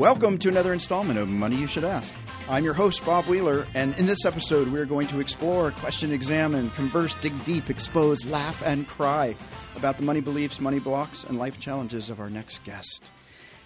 Welcome to another installment of Money You Should Ask. I'm your host, Bob Wheeler, and in this episode, we're going to explore, question, examine, converse, dig deep, expose, laugh, and cry about the money beliefs, money blocks, and life challenges of our next guest.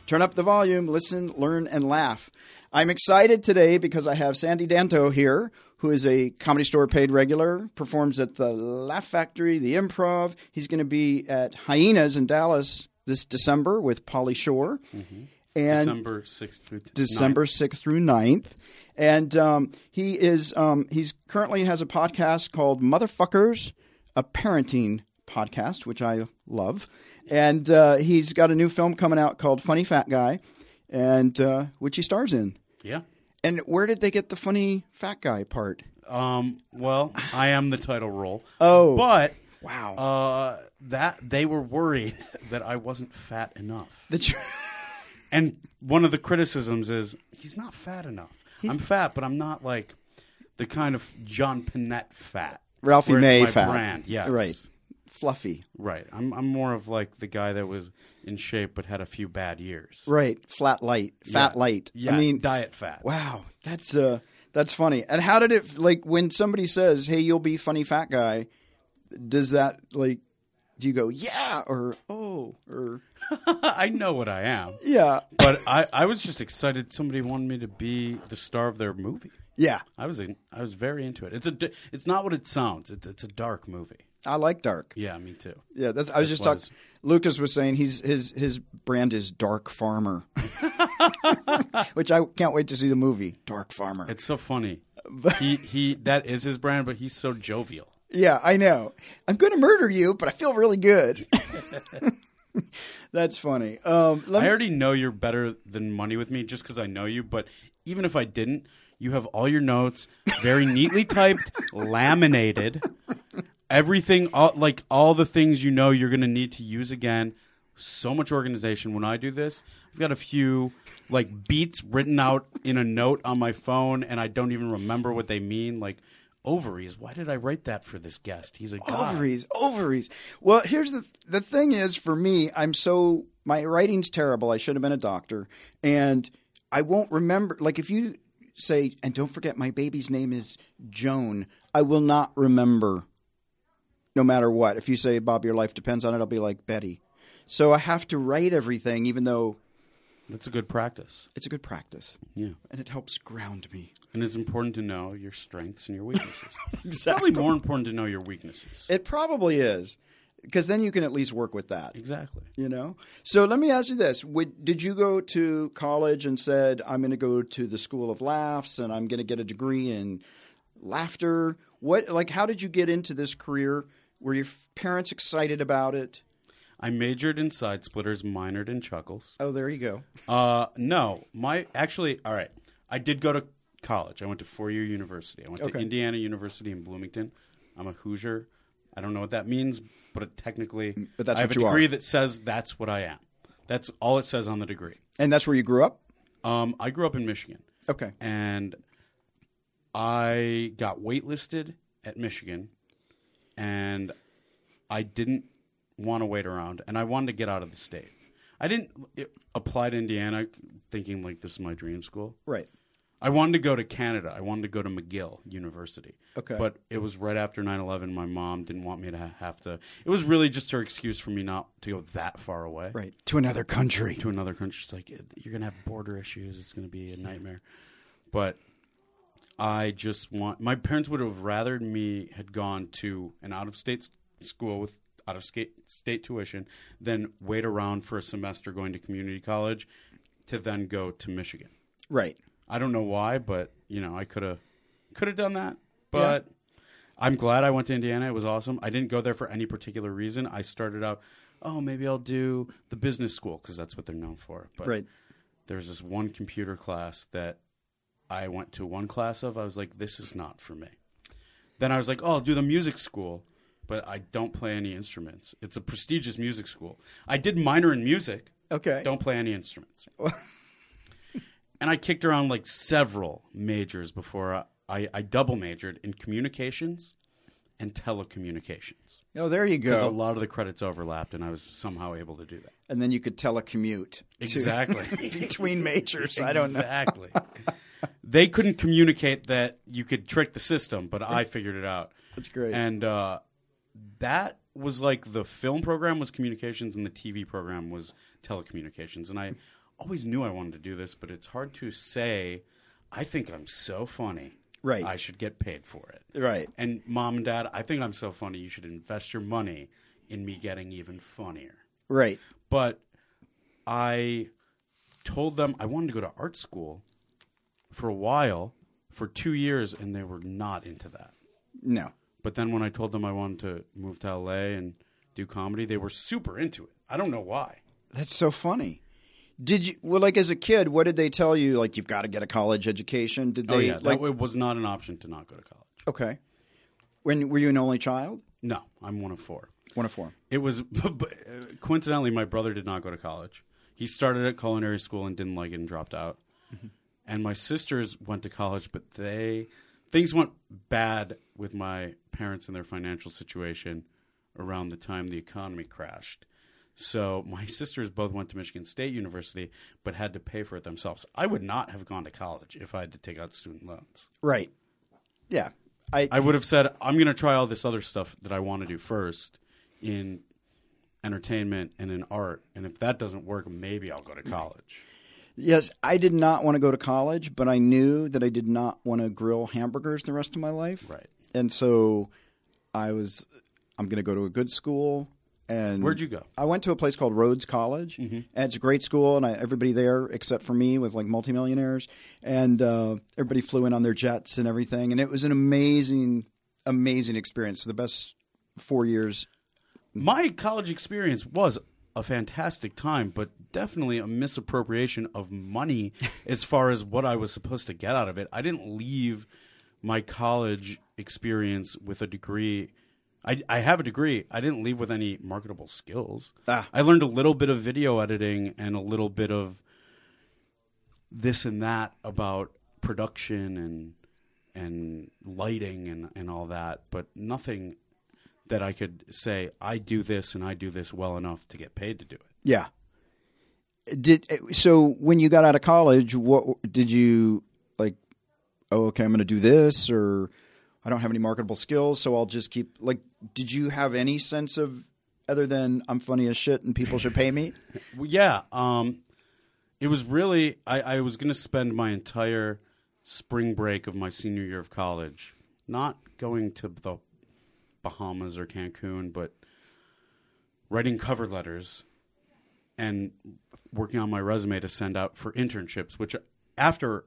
Turn up the volume, listen, learn, and laugh. I'm excited today because I have Sandy Danto here, who is a comedy store paid regular, performs at the Laugh Factory, the Improv. He's going to be at Hyenas in Dallas this December with Pauly Shore. Mm-hmm. And December 6th through December 6th through 9th. And um, he is um, he's currently has a podcast called Motherfuckers, a parenting podcast, which I love. And uh, he's got a new film coming out called Funny Fat Guy, and uh, which he stars in. Yeah. And where did they get the funny fat guy part? Um, well, I am the title role. Oh. But Wow. uh, that they were worried that I wasn't fat enough. The tr- And one of the criticisms is he's not fat enough. I'm fat, but I'm not like the kind of John Pinette fat. Ralphie where it's May my fat. brand. Yes. Right. Fluffy. Right. I'm I'm more of like the guy that was in shape but had a few bad years. Right. Flat light. Fat Yeah. light. Yes, I mean, diet fat. Wow, that's uh that's funny. And how did it like when somebody says, "Hey, you'll be funny fat guy"? Does that like do you go, "Yeah" or "Oh" or I know what I am. "Yeah." But I, I was just excited somebody wanted me to be the star of their movie. Yeah. I was in, I was very into it. It's a it's not what it sounds. It's it's a dark movie. I like dark. Yeah, me too. Yeah, that's I was just talking Lucas was saying he's his his brand is Dark Farmer. Which I can't wait to see the movie, Dark Farmer. It's so funny. he he that is his brand, but he's so jovial. Yeah, I know. I'm going to murder you, but I feel really good. That's funny. Um, I already know you're better than money with me just because I know you. But even if I didn't, you have all your notes very neatly typed, laminated. Everything, all, like all the things you know you're going to need to use again. So much organization when I do this. I've got a few like beats written out in a note on my phone, and I don't even remember what they mean. Like ovaries. Why did I write that for this guest? He's a guy. ovaries, ovaries. Well, here's the the thing is for me, I'm so my writing's terrible. I should have been a doctor, and I won't remember. Like if you say, and don't forget, my baby's name is Joan. I will not remember, no matter what. If you say, Bob, your life depends on it, I'll be like Betty. So I have to write everything, even though That's a good practice. it's a good practice, Yeah. and it helps ground me. And it's important to know your strengths and your weaknesses. Exactly. Probably more important to know your weaknesses. It probably is, because then you can at least work with that. exactly. you know so let me ask you this Would, did you go to college and said i'm going to go to the school of laughs and i'm going to get a degree in laughter what like how did you get into this career were your parents excited about it I majored in side splitters, minored in chuckles. oh there you go Uh, no, my actually, all right. I did go to college. I went to four year university. I went Okay. to Indiana University in Bloomington. I'm a Hoosier. I don't know what that means, but it technically, But that's I have what a you degree are. that says that's what I am. That's all it says on the degree. and that's where you grew up Um, I grew up in Michigan. okay and I got waitlisted at Michigan, and I didn't want to wait around, and I wanted to get out of the state. I didn't apply to Indiana thinking like this is my dream school. right I wanted to go to Canada. I wanted to go to McGill University. Okay. But it was right after 9/11. My mom didn't want me to have to. It was really just her excuse for me not to go that far away right to another country to another country. She's like, you're gonna have border issues. It's gonna be a nightmare. But I just want. My parents would have rathered me had gone to an out of state school with out of state tuition then wait around for a semester going to community college to then go to Michigan. right I don't know why, but you know, I could have could have done that. But I'm glad I went to Indiana. It was awesome. I didn't go there for any particular reason. I started out, oh, maybe I'll do the business school because that's what they're known for. But right there was this one computer class that I went to one class of. I was like, this is not for me. Then I was like, oh, I'll do the music school, but I don't play any instruments. It's a prestigious music school. I did minor in music, okay don't play any instruments. and I kicked around like several majors before I, I, I double majored in communications and telecommunications oh there you go. because a lot of the credits overlapped, and I was somehow able to do that. and then you could telecommute to- Exactly. between majors. I don't know. Exactly. they couldn't communicate that you could trick the system, but I figured it out. That's great. And uh, that was like the film program was communications and the TV program was telecommunications. And I always knew I wanted to do this, but it's hard to say. I think I'm so funny. Right. I should get paid for it. Right. And mom and dad, I think I'm so funny. You should invest your money in me getting even funnier. Right. But I told them I wanted to go to art school for a while, for two years, and they were not into that. No. But then when I told them I wanted to move to LA and do comedy, they were super into it. I don't know why. That's so funny. Did you well like as a kid, what did they tell you like you've got to get a college education? Did oh, they oh yeah, like it was not an option to not go to college. Okay. When were you an only child? No, I'm one of four. One of four. It was uh, coincidentally my brother did not go to college. He started at culinary school and didn't like it and dropped out. Mm-hmm. And my sisters went to college, but they things went bad with my parents and their financial situation around the time the economy crashed. So my sisters both went to Michigan State University, but had to pay for it themselves. I would not have gone to college if I had to take out student loans. Right. Yeah. I, I would have said, I'm going to try all this other stuff that I want to do first in entertainment and in art. And if that doesn't work, maybe I'll go to college. Yes, I did not want to go to college, but I knew that I did not want to grill hamburgers the rest of my life. Right. And so I was I'm going to go to a good school and Where'd you go? I went to a place called Rhodes College, and it's a great school, and I, everybody there except for me was like multimillionaires, and uh, everybody flew in on their jets and everything, and it was an amazing, amazing experience. The best four years. My college experience was a fantastic time, but definitely a misappropriation of money as far as what I was supposed to get out of it. I didn't leave my college experience with a degree. I, I have a degree. I didn't leave with any marketable skills. Ah. I learned a little bit of video editing and a little bit of this and that about production and and lighting and, and all that, but nothing that I could say I do this and I do this well enough to get paid to do it. Yeah. Did so when you got out of college? What did you like? Oh, okay, I'm going to do this, or I don't have any marketable skills, so I'll just keep. Like, did you have any sense of other than I'm funny as shit and people should pay me? Well, yeah, um, it was really I, I was going to spend my entire spring break of my senior year of college not going to the Bahamas or Cancun, but writing cover letters and working on my resume to send out for internships. Which after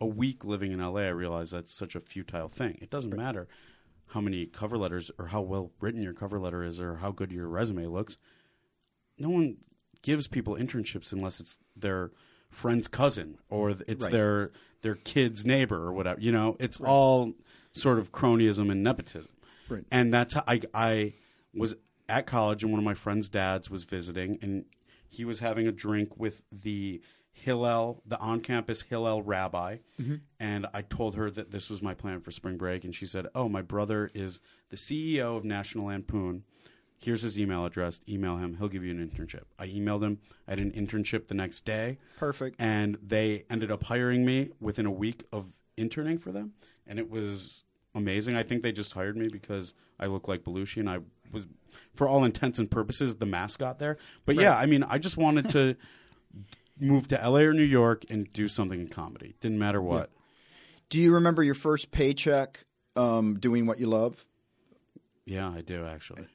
a week living in LA, I realized that's such a futile thing. It doesn't matter how many cover letters or how well written your cover letter is or how good your resume looks. No one gives people internships unless it's their friend's cousin or th- it's Right. their their kid's neighbor or whatever. You know, it's all sort of cronyism and nepotism. Right. And that's how I I was at college and one of my friend's dads was visiting and he was having a drink with the Hillel, the on-campus Hillel rabbi, mm-hmm. and I told her that this was my plan for spring break, and she said, "Oh, my brother is the CEO of National Lampoon. Here's his email address. Email him. He'll give you an internship." I emailed him. I had an internship the next day, Perfect. and they ended up hiring me within a week of interning for them, and it was amazing. I think they just hired me because I look like Belushi, and I was, for all intents and purposes, the mascot there. But yeah, I mean, I just wanted to move to LA or New York and do something in comedy. Didn't matter what. Do you remember your first paycheck um, doing what you love? Yeah, I do actually.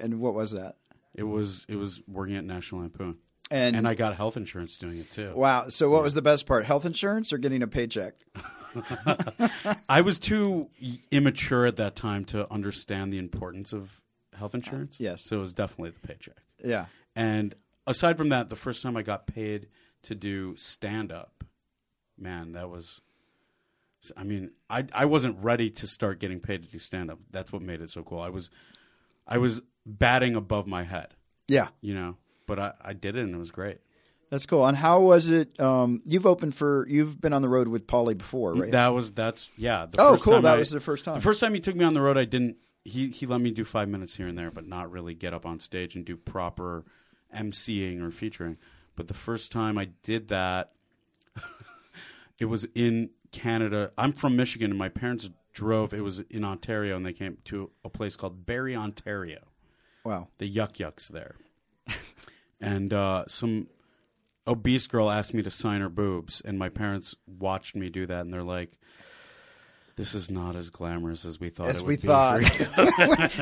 And what was that? It was it was working at National Lampoon, And, and I got health insurance doing it too. wow. So what was the best part? Health insurance or getting a paycheck? I was too immature at that time to understand the importance of health insurance. yes. so it was definitely the paycheck. Yeah. And aside from that, the first time I got paid to do stand up, man, that was. I mean, I I wasn't ready to start getting paid to do stand up. That's what made it so cool. I was, I was batting above my head, Yeah. you know. But I, I did it and it was great. That's cool. And how was it? Um, you've opened for, you've been on the road with Pauly before, right? That was that's yeah. The oh, cool. That I- was the first time. The first time he took me on the road, I didn't. He he let me do five minutes here and there, but not really get up on stage and do proper emceeing or featuring. But the first time I did that, it was in Canada. I'm from Michigan, and my parents drove. It was in Ontario, and they came to a place called Barrie, Ontario. Wow. The Yuk Yuks there, and uh, some obese girl asked me to sign her boobs, and my parents watched me do that, and they're like. This is not as glamorous as we thought. As it we be thought.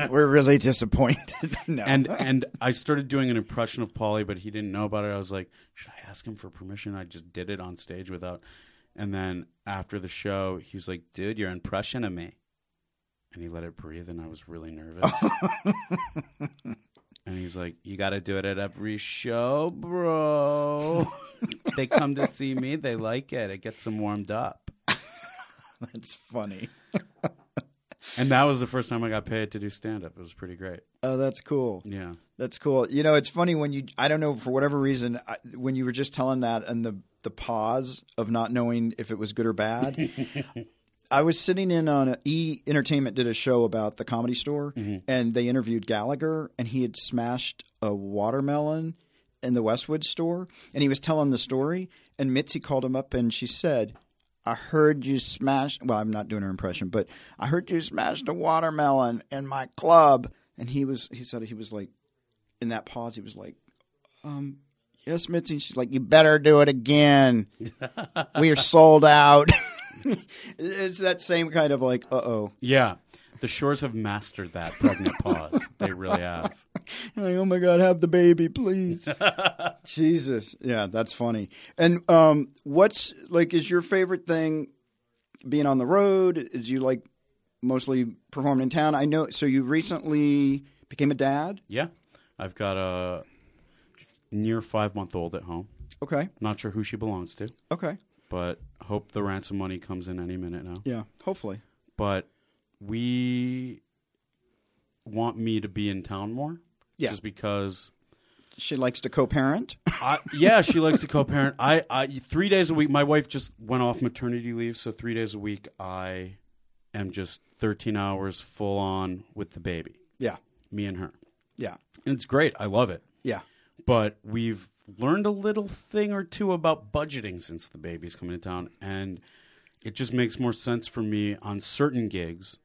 We're really disappointed. no. and and I started doing an impression of Pauly, but he didn't know about it. I was like, should I ask him for permission? I just did it on stage without. And then after the show, he was like, "Dude, your impression of me," and he let it breathe, and I was really nervous. and he's like, "You got to do it at every show, bro. they come to see me, they like it. It gets them warmed up." That's funny. And that was the first time I got paid to do stand up. It was pretty great. Oh, that's cool. Yeah. That's cool. You know, it's funny when you, I don't know, for whatever reason, I, when you were just telling that and the, the pause of not knowing if it was good or bad, I was sitting in on a, E Entertainment did a show about the comedy store mm-hmm. and they interviewed Gallagher and he had smashed a watermelon in the Westwood store and he was telling the story and Mitzi called him up and she said, I heard you smash. Well, I'm not doing her impression, but I heard you smashed a watermelon in my club. And he was, he said he was like, in that pause, he was like, um, yes, Mitzi. She's like, you better do it again. we are sold out. it's that same kind of like, uh oh. Yeah. The Shores have mastered that pregnant pause. They really have. Like, oh my God, have the baby, please. Jesus. Yeah, that's funny. And um, what's like, is your favorite thing being on the road? Is you like mostly performing in town? I know. So you recently became a dad? Yeah. I've got a near five month old at home. Okay. Not sure who she belongs to, Okay. but hope the ransom money comes in any minute now. Yeah, hopefully. But we want me to be in town more. Yeah. Just because She likes to co parent. I, yeah, she likes to co-parent. I, I three days a week. My wife just went off maternity leave, so three days a week I am just thirteen hours full on with the baby, yeah. me and her, Yeah. and it's great. I love it. Yeah. But we've learned a little thing or two about budgeting since the baby's coming to town, and it just makes more sense for me on certain gigs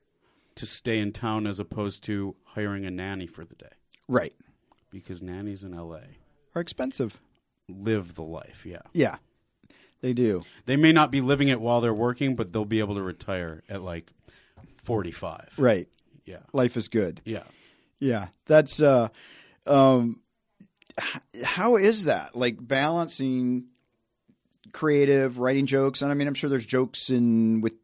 to stay in town as opposed to hiring a nanny for the day Right. because nannies in LA Are expensive. live the life. Yeah. Yeah. They do. They may not be living it while they're working, but they'll be able to retire at like 45. Right. Yeah. Life is good. Yeah. Yeah. That's uh um h- how is that? Like balancing creative, writing jokes, and I mean I'm sure there's jokes in with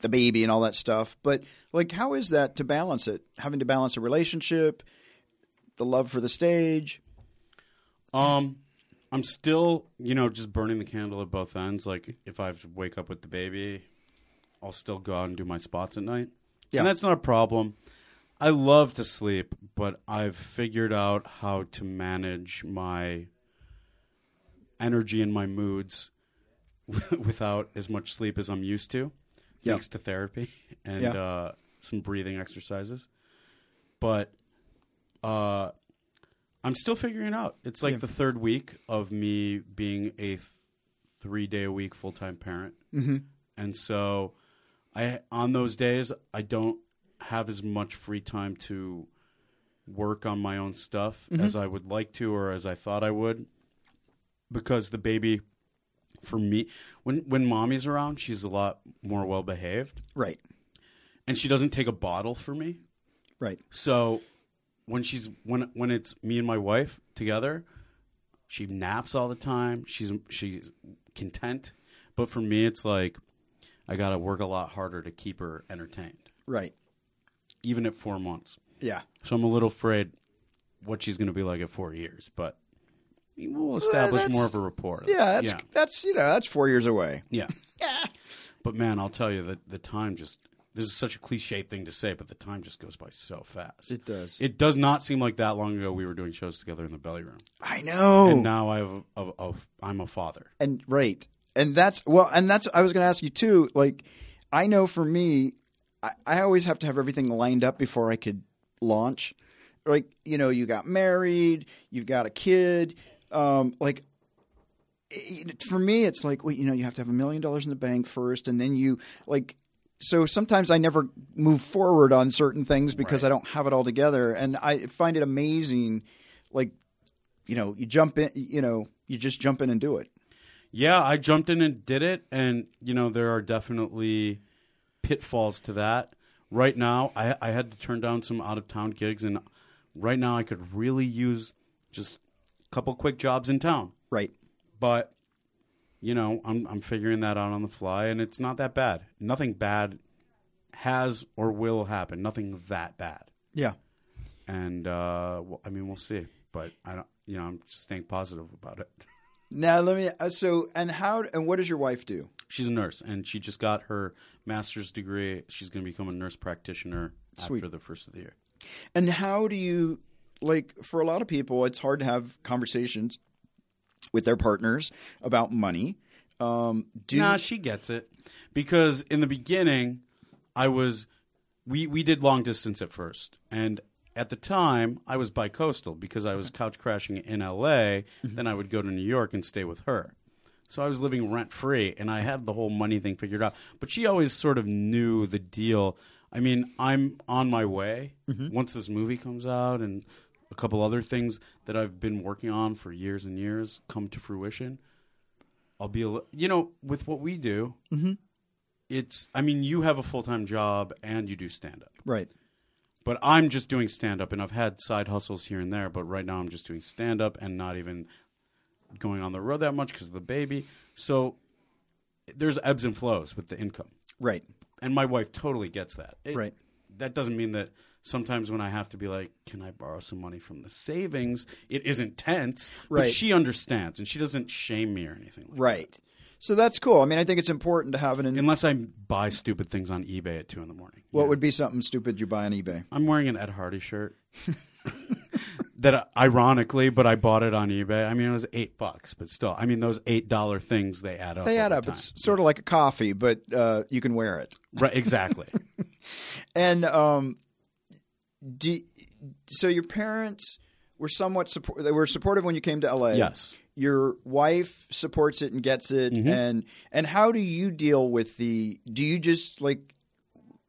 the baby and all that stuff, but like how is that to balance it? Having to balance a relationship, the love for the stage. Um, I'm still, you know, just burning the candle at both ends. Like, if I have to wake up with the baby, I'll still go out and do my spots at night. Yeah. And that's not a problem. I love to sleep, but I've figured out how to manage my energy and my moods without as much sleep as I'm used to, Yeah. thanks to therapy and Yeah. uh, some breathing exercises. But uh, I'm still figuring it out. It's like Yeah. the third week of me being a th- three day a week full time parent, Mm-hmm. and so I on those days I don't have as much free time to work on my own stuff as I would like to or as I thought I would because the baby for me when when mommy's around she's a lot more well behaved Right. and she doesn't take a bottle for me Right. so when she's when when it's me and my wife together, she naps all the time. She's she's content. But for me it's like I got to work a lot harder to keep her entertained Right. even at 4 months. Yeah. So I'm a little afraid what she's going to be like at 4 years, but we'll uh, establish that's- more of a rapport. Yeah, that's yeah. that's you know, that's 4 years away. Yeah. But man, I'll tell you that the time just this is such a cliche thing to say, but the time just goes by so fast. It does. It does not seem like that long ago we were doing shows together in the belly room, I know. and now I have a, a, a, I'm a father. and right and that's well and that's i was going to ask you too like i know for me I, I always have to have everything lined up before i could launch like you know you got married, you've got a kid, um, like. For me, it's like well, you know you have to have a million dollars in the bank first, and then you like so sometimes I never move forward on certain things because Right. I don't have it all together, and I find it amazing. Like, you know, you jump in, you know, you just jump in and do it. Yeah, I jumped in and did it, and you know there are definitely pitfalls to that. Right now, I, I had to turn down some out of town gigs, and right now I could really use just a couple quick jobs in town. Right. But you know, I'm I'm figuring that out on the fly, and it's not that bad. Nothing bad has or will happen. Nothing that bad, Yeah. and uh, well, I mean we'll see. But I don't, you know, I'm just staying positive about it. Now let me. uh, So and how and what does your wife do? She's a nurse, and she just got her master's degree. She's going to become a nurse practitioner Sweet. after the first of the year. And how do you like? For a lot of people, it's hard to have conversations with their partners about money. Um, do nah, she gets it because in the beginning, I was we we did long distance at first, and at the time I was bi-coastal because I was couch crashing in L.A. Then I would go to New York and stay with her. So I was living rent free, and I had the whole money thing figured out. But she always sort of knew the deal. I mean, I'm on my way. Once this movie comes out, and a couple other things that I've been working on for years and years come to fruition, I'll be, a you know, with what we do, mm-hmm. it's. I mean, you have a full time job and you do stand up, right. but I'm just doing stand up, and I've had side hustles here and there, but right now I'm just doing stand up and not even going on the road that much because of the baby. So there's ebbs and flows with the income, Right. and my wife totally gets that. It- Right. That doesn't mean that sometimes when I have to be like, "Can I borrow some money from the savings?" It isn't tense, Right. but she understands, and she doesn't shame me or anything. Like Right. So that's cool. I mean, I think it's important to have an. that. Unless I buy stupid things on eBay at two in the morning. what Yeah. would be something stupid you buy on eBay? I'm wearing an Ed Hardy shirt. that ironically, but I bought it on eBay. I mean, it was eight bucks, but still, I mean, those eight dollar things they add up. They add up. time. It's sort of like a coffee, but uh, you can wear it. right, exactly. And um, do, so your parents were somewhat support. They were supportive when you came to LA. yes. Your wife supports it and gets it, Mm-hmm. and and how do you deal with the? Do you just like?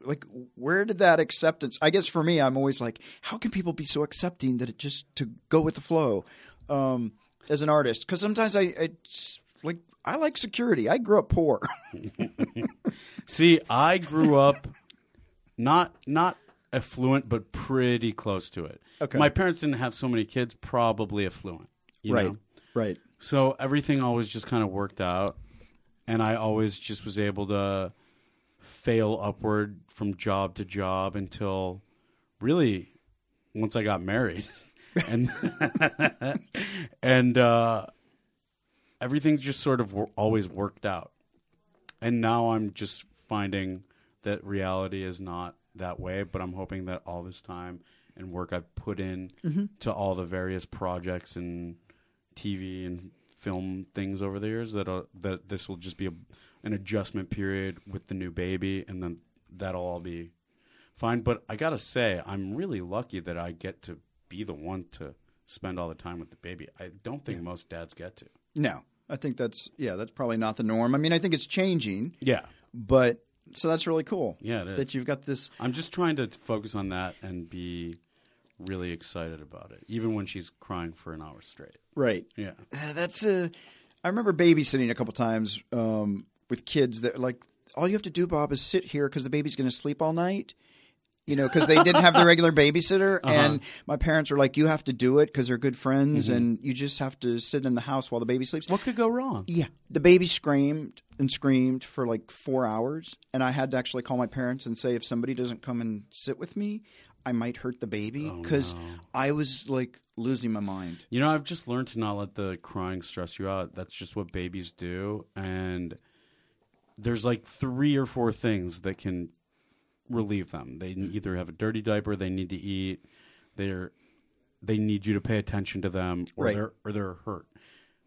Like where did that acceptance? I guess for me, I'm always like, how can people be so accepting that it just to go with the flow, um, as an artist? Because sometimes I, I like I like security. I grew up poor. See, I grew up not not affluent, but pretty close to it. Okay. My parents didn't have so many kids, probably affluent. you right, know? right, So everything always just kind of worked out, and I always just was able to fail upward from job to job until really once I got married, and and uh, everything just sort of always worked out. And now I'm just finding that reality is not that way, but I'm hoping that all this time and work I've put in to all the various projects and TV and film things over the years that uh, that this will just be a, an adjustment period with the new baby, and then that'll all be fine. But I gotta say, I'm really lucky that I get to be the one to spend all the time with the baby. I don't think most dads get to. No, I think that's yeah, that's probably not the norm. I mean, I think it's changing, Yeah, but so that's really cool. Yeah, it is. that you've got this. I'm just trying to focus on that and be really excited about it, even when she's crying for an hour straight. Right. Yeah. Uh, That's a. I remember babysitting a couple times um, with kids that like all you have to do, Bob, is sit here because the baby's going to sleep all night. You know, because they didn't have the regular babysitter, uh-huh. and my parents were like, "You have to do it because they're good friends, mm-hmm. and you just have to sit in the house while the baby sleeps." What could go wrong? Yeah. The baby screamed and screamed for like four hours. And I had to actually call my parents and say, if somebody doesn't come and sit with me, I might hurt the baby. Oh, because I was like losing my mind. You know, I've just learned to not let the crying stress you out. That's just what babies do. And there's like three or four things that can relieve them. They either have a dirty diaper, they need to eat, they're they need you to pay attention to them, or Right. they're or they're hurt.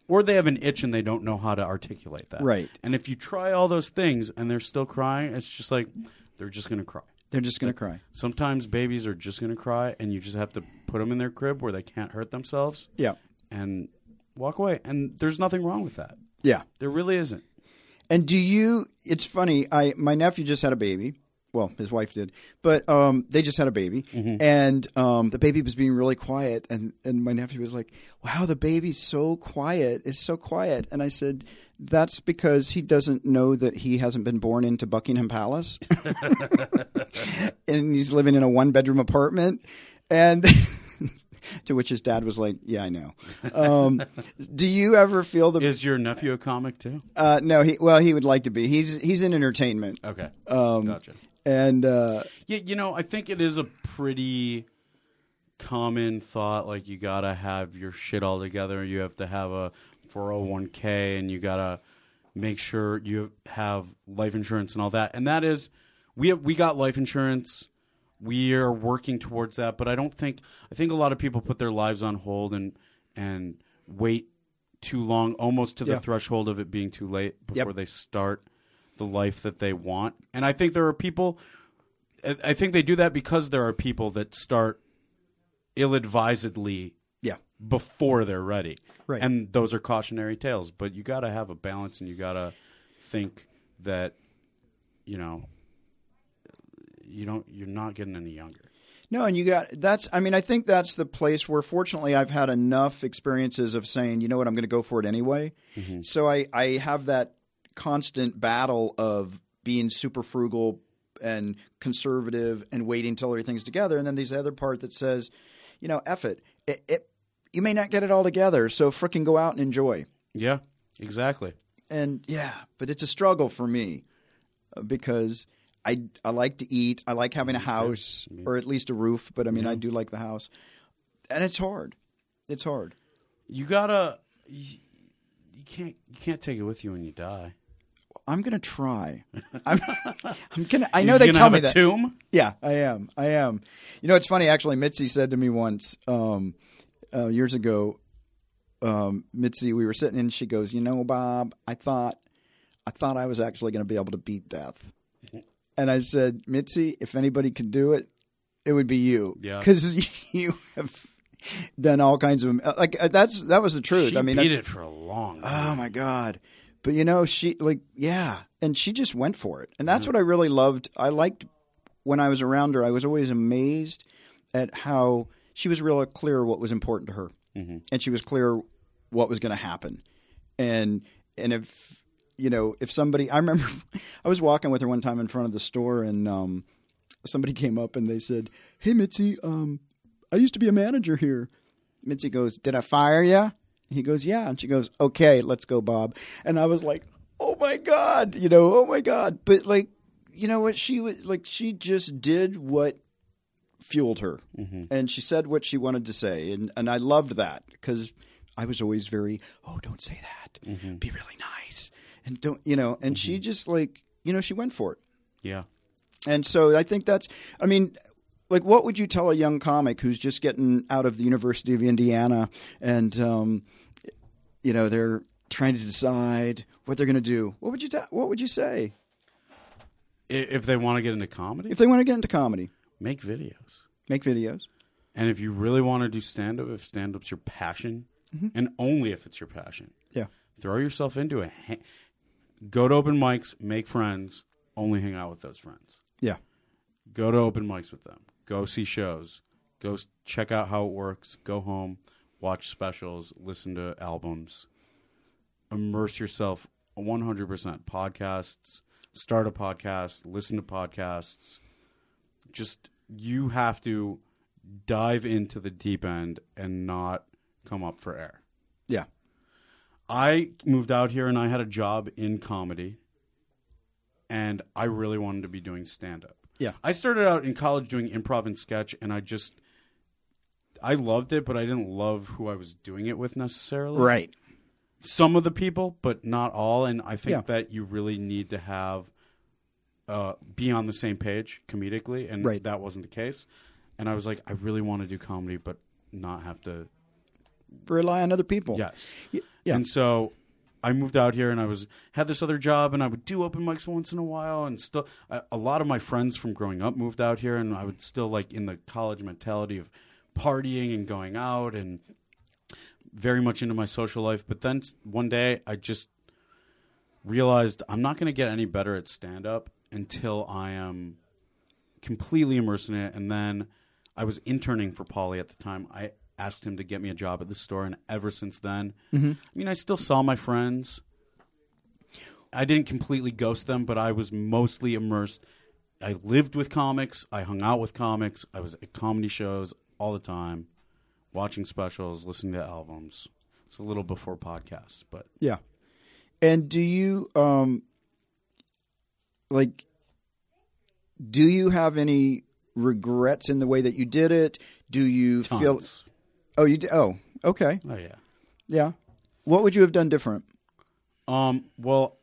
Or they have an itch and they don't know how to articulate that. Right. And if you try all those things and they're still crying, it's just like they're just gonna cry. They're just going to cry. Sometimes babies are just going to cry, and you just have to put them in their crib where they can't hurt themselves Yeah. and walk away. And there's nothing wrong with that. Yeah. There really isn't. And do you? It's funny. I my nephew just had a baby. Well, his wife did, but um, they just had a baby, and um, the baby was being really quiet, and and my nephew was like, "Wow, the baby's so quiet. It's so quiet." And I said, "That's because he doesn't know that he hasn't been born into Buckingham Palace, and he's living in a one bedroom apartment." And to which his dad was like, "Yeah, I know." Um, do you ever feel the? Is your nephew a comic too? Uh, no, he well, he would like to be. He's he's in entertainment. Okay. Um, gotcha. And uh, Yeah, you know, I think it is a pretty common thought. Like, you got to have your shit all together. You have to have a 401k and you got to make sure you have life insurance and all that. And that is, we, have, we got life insurance. We are working towards that. But I don't think, I think a lot of people put their lives on hold and, and wait too long, almost to the threshold of it being too late before they start the life that they want. And I think there are people I- think they do that because there are people that start ill-advisedly yeah, before they're ready, Right. And those are cautionary tales. But you got to have a balance, and you got to think that you know you don't you're not getting any younger. no, and you got that's. I mean, I think that's the place where, fortunately, I've had enough experiences of saying, you know what, I'm going to go for it anyway. Mm-hmm. So I I have that constant battle of being super frugal and conservative and waiting till everything's together, and then there's the other part that says, you know, F it, it, it you may not get it all together, so fricking go out and enjoy. Yeah, exactly. and yeah, but it's a struggle for me uh, because I I like to eat. I like having a house or at least a roof, but I mean I do like the house, and it's hard. It's hard. You gotta you, you can't you can't take it with you when you die. I'm gonna try. I'm, I'm gonna. I know You're they tell me that. tomb. Yeah, I am. I am. You know, it's funny. Actually, Mitzi said to me once um, uh, years ago. Um, Mitzi, we were sitting and she goes, "You know, Bob, I thought, I thought I was actually going to be able to beat death." And I said, Mitzi, if anybody could do it, it would be you. Yeah. because you have done all kinds of like uh, that's that was the truth. She I mean, beat I- it for a long time. Oh my god. But you know, she like yeah, and she just went for it. And that's what I really loved. I liked when I was around her. I was always amazed at how she was real clear what was important to her. And she was clear what was going to happen. And and if you know, if somebody I remember I was walking with her one time in front of the store and um somebody came up and they said, "Hey Mitzi, um I used to be a manager here." Mitzi goes, "Did I fire you?" He goes, "Yeah." And she goes, "Okay, let's go, Bob." And I was like, "Oh my god," you know, "Oh my god." But like, you know what? She was like, she just did what fueled her, mm-hmm. and she said what she wanted to say, and and I loved that because I was always very, "Oh, don't say that. Mm-hmm. Be really nice." And don't, you know, and she mm-hmm. just like, you know, she went for it. Yeah. And so I think that's, I mean, like, what would you tell a young comic who's just getting out of the University of Indiana and, um, you know, they're trying to decide what they're going to do? What would you ta- What would you say If they want to get into comedy, if they want to get into comedy? make videos. Make videos. And if you really want to do stand up, if stand up's your passion, and only if it's your passion, Yeah. throw yourself into it. Go to open mics, make friends, only hang out with those friends. Yeah. Go to open mics with them. Go see shows. Go s- check out how it works. Go home, watch specials, listen to albums. Immerse yourself 100%. Podcasts, start a podcast, listen to podcasts. Just, you have to dive into the deep end and not come up for air. Yeah. I moved out here and I had a job in comedy, and I really wanted to be doing stand up. Yeah. I started out in college doing improv and sketch, and I just I loved it, but I didn't love who I was doing it with necessarily. Right. Some of the people, but not all. And I think Yeah. that you really need to have uh, be on the same page comedically, and Right. that wasn't the case. And I was like, I really want to do comedy, but not have to Rely on other people. Yes. Y- yeah. And so I moved out here and I was had this other job and I would do open mics once in a while and still a, a lot of my friends from growing up moved out here and I would still like in the college mentality of partying and going out and very much into my social life. But then one day I just realized I'm not going to get any better at stand up until I am completely immersed in it. And then I was interning for Pauly at the time. I asked him to get me a job at the store, and ever since then, I mean, I still saw my friends. I didn't completely ghost them, but I was mostly immersed. I lived with comics. I hung out with comics. I was at comedy shows all the time, watching specials, listening to albums. It's a little before podcasts, but Yeah. And do you um like do you have any regrets in the way that you did it? Do you feel tons. Oh, you did. Oh, okay. Oh yeah. Yeah. What would you have done different? Um, well,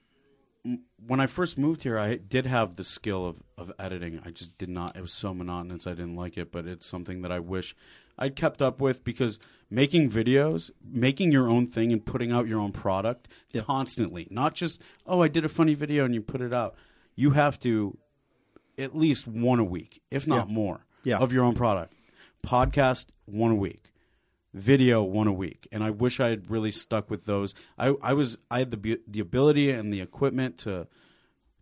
m- when I first moved here, I did have the skill of, of editing. I just did not. It was so monotonous. I didn't like it, but it's something that I wish I'd kept up with because making videos, making your own thing, and putting out your own product Yeah. constantly, not just oh, I did a funny video and you put it out. You have to at least one a week, if not Yeah. more, Yeah. of your own product. Podcast one a week video one a week and i wish i had really stuck with those. I, I was i had the the ability and the equipment to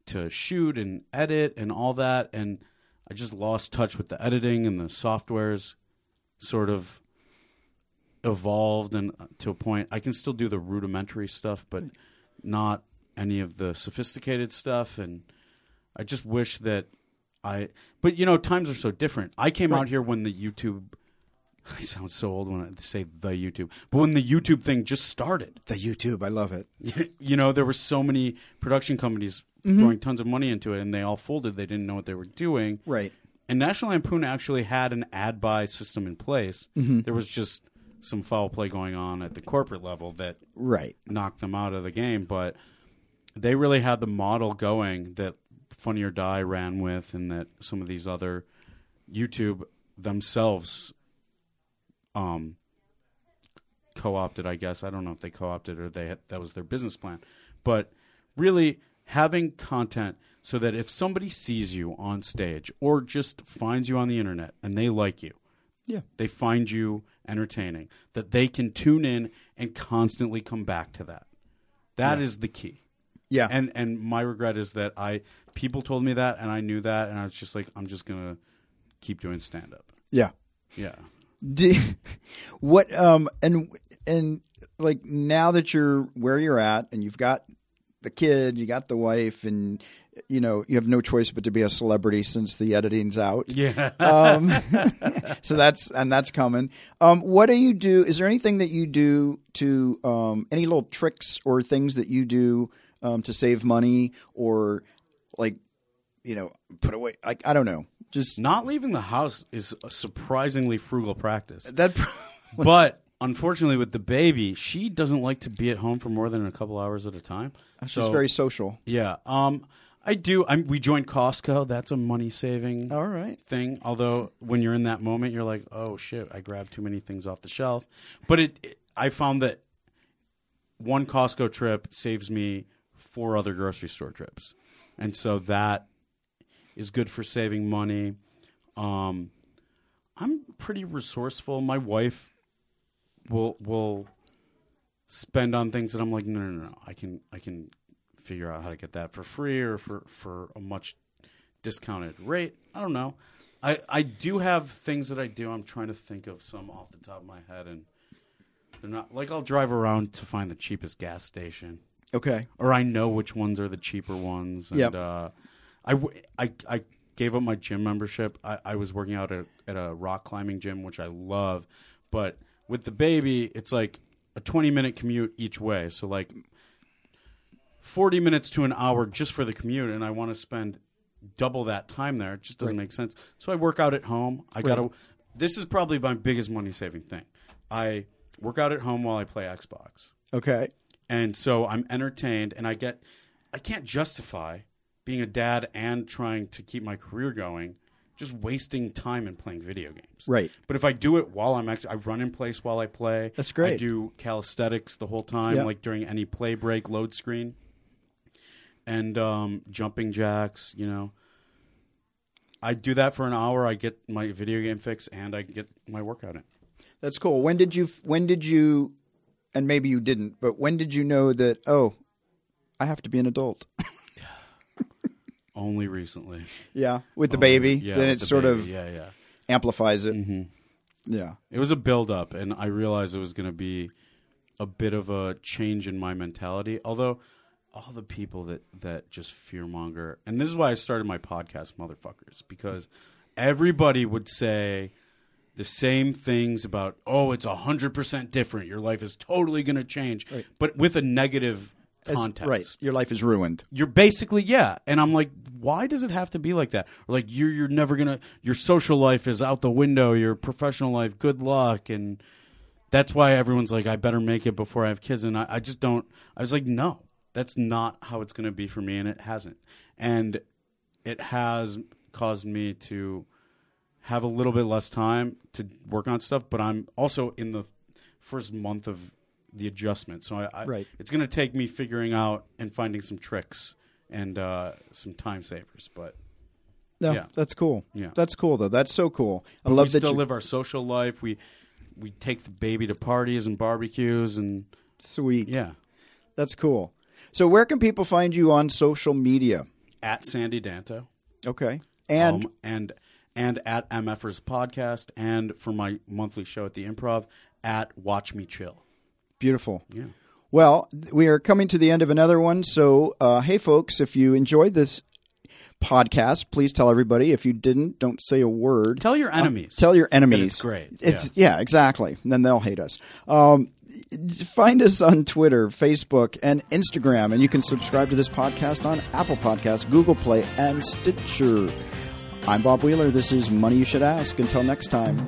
to shoot and edit and all that and i just lost touch with the editing and the softwares sort of evolved and uh, to a point. I can still do the rudimentary stuff but not any of the sophisticated stuff and i just wish that i but you know times are so different. I came Right. out here when the youtube I sound so old when I say the YouTube, but when the YouTube thing just started, The YouTube, I love it. you know, there were so many production companies mm-hmm. throwing tons of money into it, and they all folded. They didn't know what they were doing. Right. And National Lampoon actually had an ad buy system in place. Mm-hmm. There was just some foul play going on at the corporate level that Right. knocked them out of the game, but they really had the model going that Funny or Die ran with, and that some of these other YouTube themselves um, co-opted. I guess I don't know if they co-opted or they had, that was their business plan, but really having content so that if somebody sees you on stage or just finds you on the internet and they like you, Yeah. they find you entertaining, that they can tune in and constantly come back to that. That is Yeah. the key. Yeah. And and my regret is that I people told me that and I knew that and I was just like I'm just going to keep doing stand up. yeah. Yeah. Do, what um and and like now that you're where you're at and you've got the kid, you got the wife, and you know you have no choice but to be a celebrity since the editing's out. Yeah. Um, so that's and that's coming. Um, what do you do? Is there anything that you do to um, any little tricks or things that you do um, to save money or like you know put away? Like I don't know, just Not leaving the house is a surprisingly frugal practice. that. but unfortunately with the baby, she doesn't like to be at home for more than a couple hours at a time. She's So- very social. Yeah. Um I do I'm we joined Costco. That's a money saving All right. thing. Although when you're in that moment, you're like, "Oh shit, I grabbed too many things off the shelf." But it, it- I found that one Costco trip saves me four other grocery store trips, and so that is good for saving money. Um, I'm pretty resourceful. My wife will will spend on things that I'm like, no, no, no, no. I can I can figure out how to get that for free or for for a much discounted rate. I don't know. I I do have things that I do. I'm trying to think of some off the top of my head, and they're not like I'll drive around to find the cheapest gas station, Okay. or I know which ones are the cheaper ones. And, Yep. uh, I, I I gave up my gym membership. I, I was working out at, at a rock climbing gym, which I love, but with the baby, it's like a 20 minute commute each way. So like 40 minutes to an hour just for the commute, and I want to spend double that time there. It just doesn't make sense. So I work out at home. I got to. This is probably my biggest money saving thing. I work out at home while I play Xbox, Okay. and so I'm entertained, and I get. I can't justify being a dad and trying to keep my career going just wasting time and playing video games. Right. But if I do it while I'm actually, I run in place while I play. That's great. I do calisthenics the whole time, Yeah. like during any play break, load screen, and um, jumping jacks. You know, I do that for an hour. I get my video game fix, and I get my workout in. That's cool. When did you? When did you? And maybe you didn't, but when did you know that? Oh, I have to be an adult. Only recently. yeah, with the baby, Yeah, then with it the sort baby. of yeah, yeah. amplifies it. hmm Yeah, It was a build up, and I realized it was going to be a bit of a change in my mentality. Although all the people that that just fearmonger, and this is why I started my podcast, motherfuckers, because everybody would say the same things about, oh, it's hundred percent different. Your life is totally going to change, Right. but with a negative As- context. right. Your life is ruined. You're basically yeah, and I'm like, why does it have to be like that? Or like you're you're never gonna your social life is out the window, your professional life, good luck, and that's why everyone's like, I better make it before I have kids, and I, I just don't. I was like, no, that's not how it's gonna be for me, and it hasn't, and it has caused me to have a little bit less time to work on stuff, but I'm also in the first month of the adjustment, so I, I Right. it's going to take me figuring out and finding some tricks and uh, some time savers. But No, Yeah. that's cool. Yeah. that's cool though. That's so cool. I but love we that still you. live our social life. We we take the baby to parties and barbecues, and Sweet. yeah, That's cool. So, where can people find you on social media? at Sandy Danto Okay, and um, and and at MFers podcast, and for my monthly show at the Improv at Watch Me Chill. Beautiful. Yeah. Well, we are coming to the end of another one. So, uh, hey, folks, if you enjoyed this podcast, please tell everybody. If you didn't, don't say a word. Tell your enemies. Tell your enemies. it's great. It's yeah, exactly. And then they'll hate us. Um, find us on Twitter, Facebook, and Instagram, and you can subscribe to this podcast on Apple Podcasts, Google Play, and Stitcher. I'm Bob Wheeler. This is Money You Should Ask. Until next time.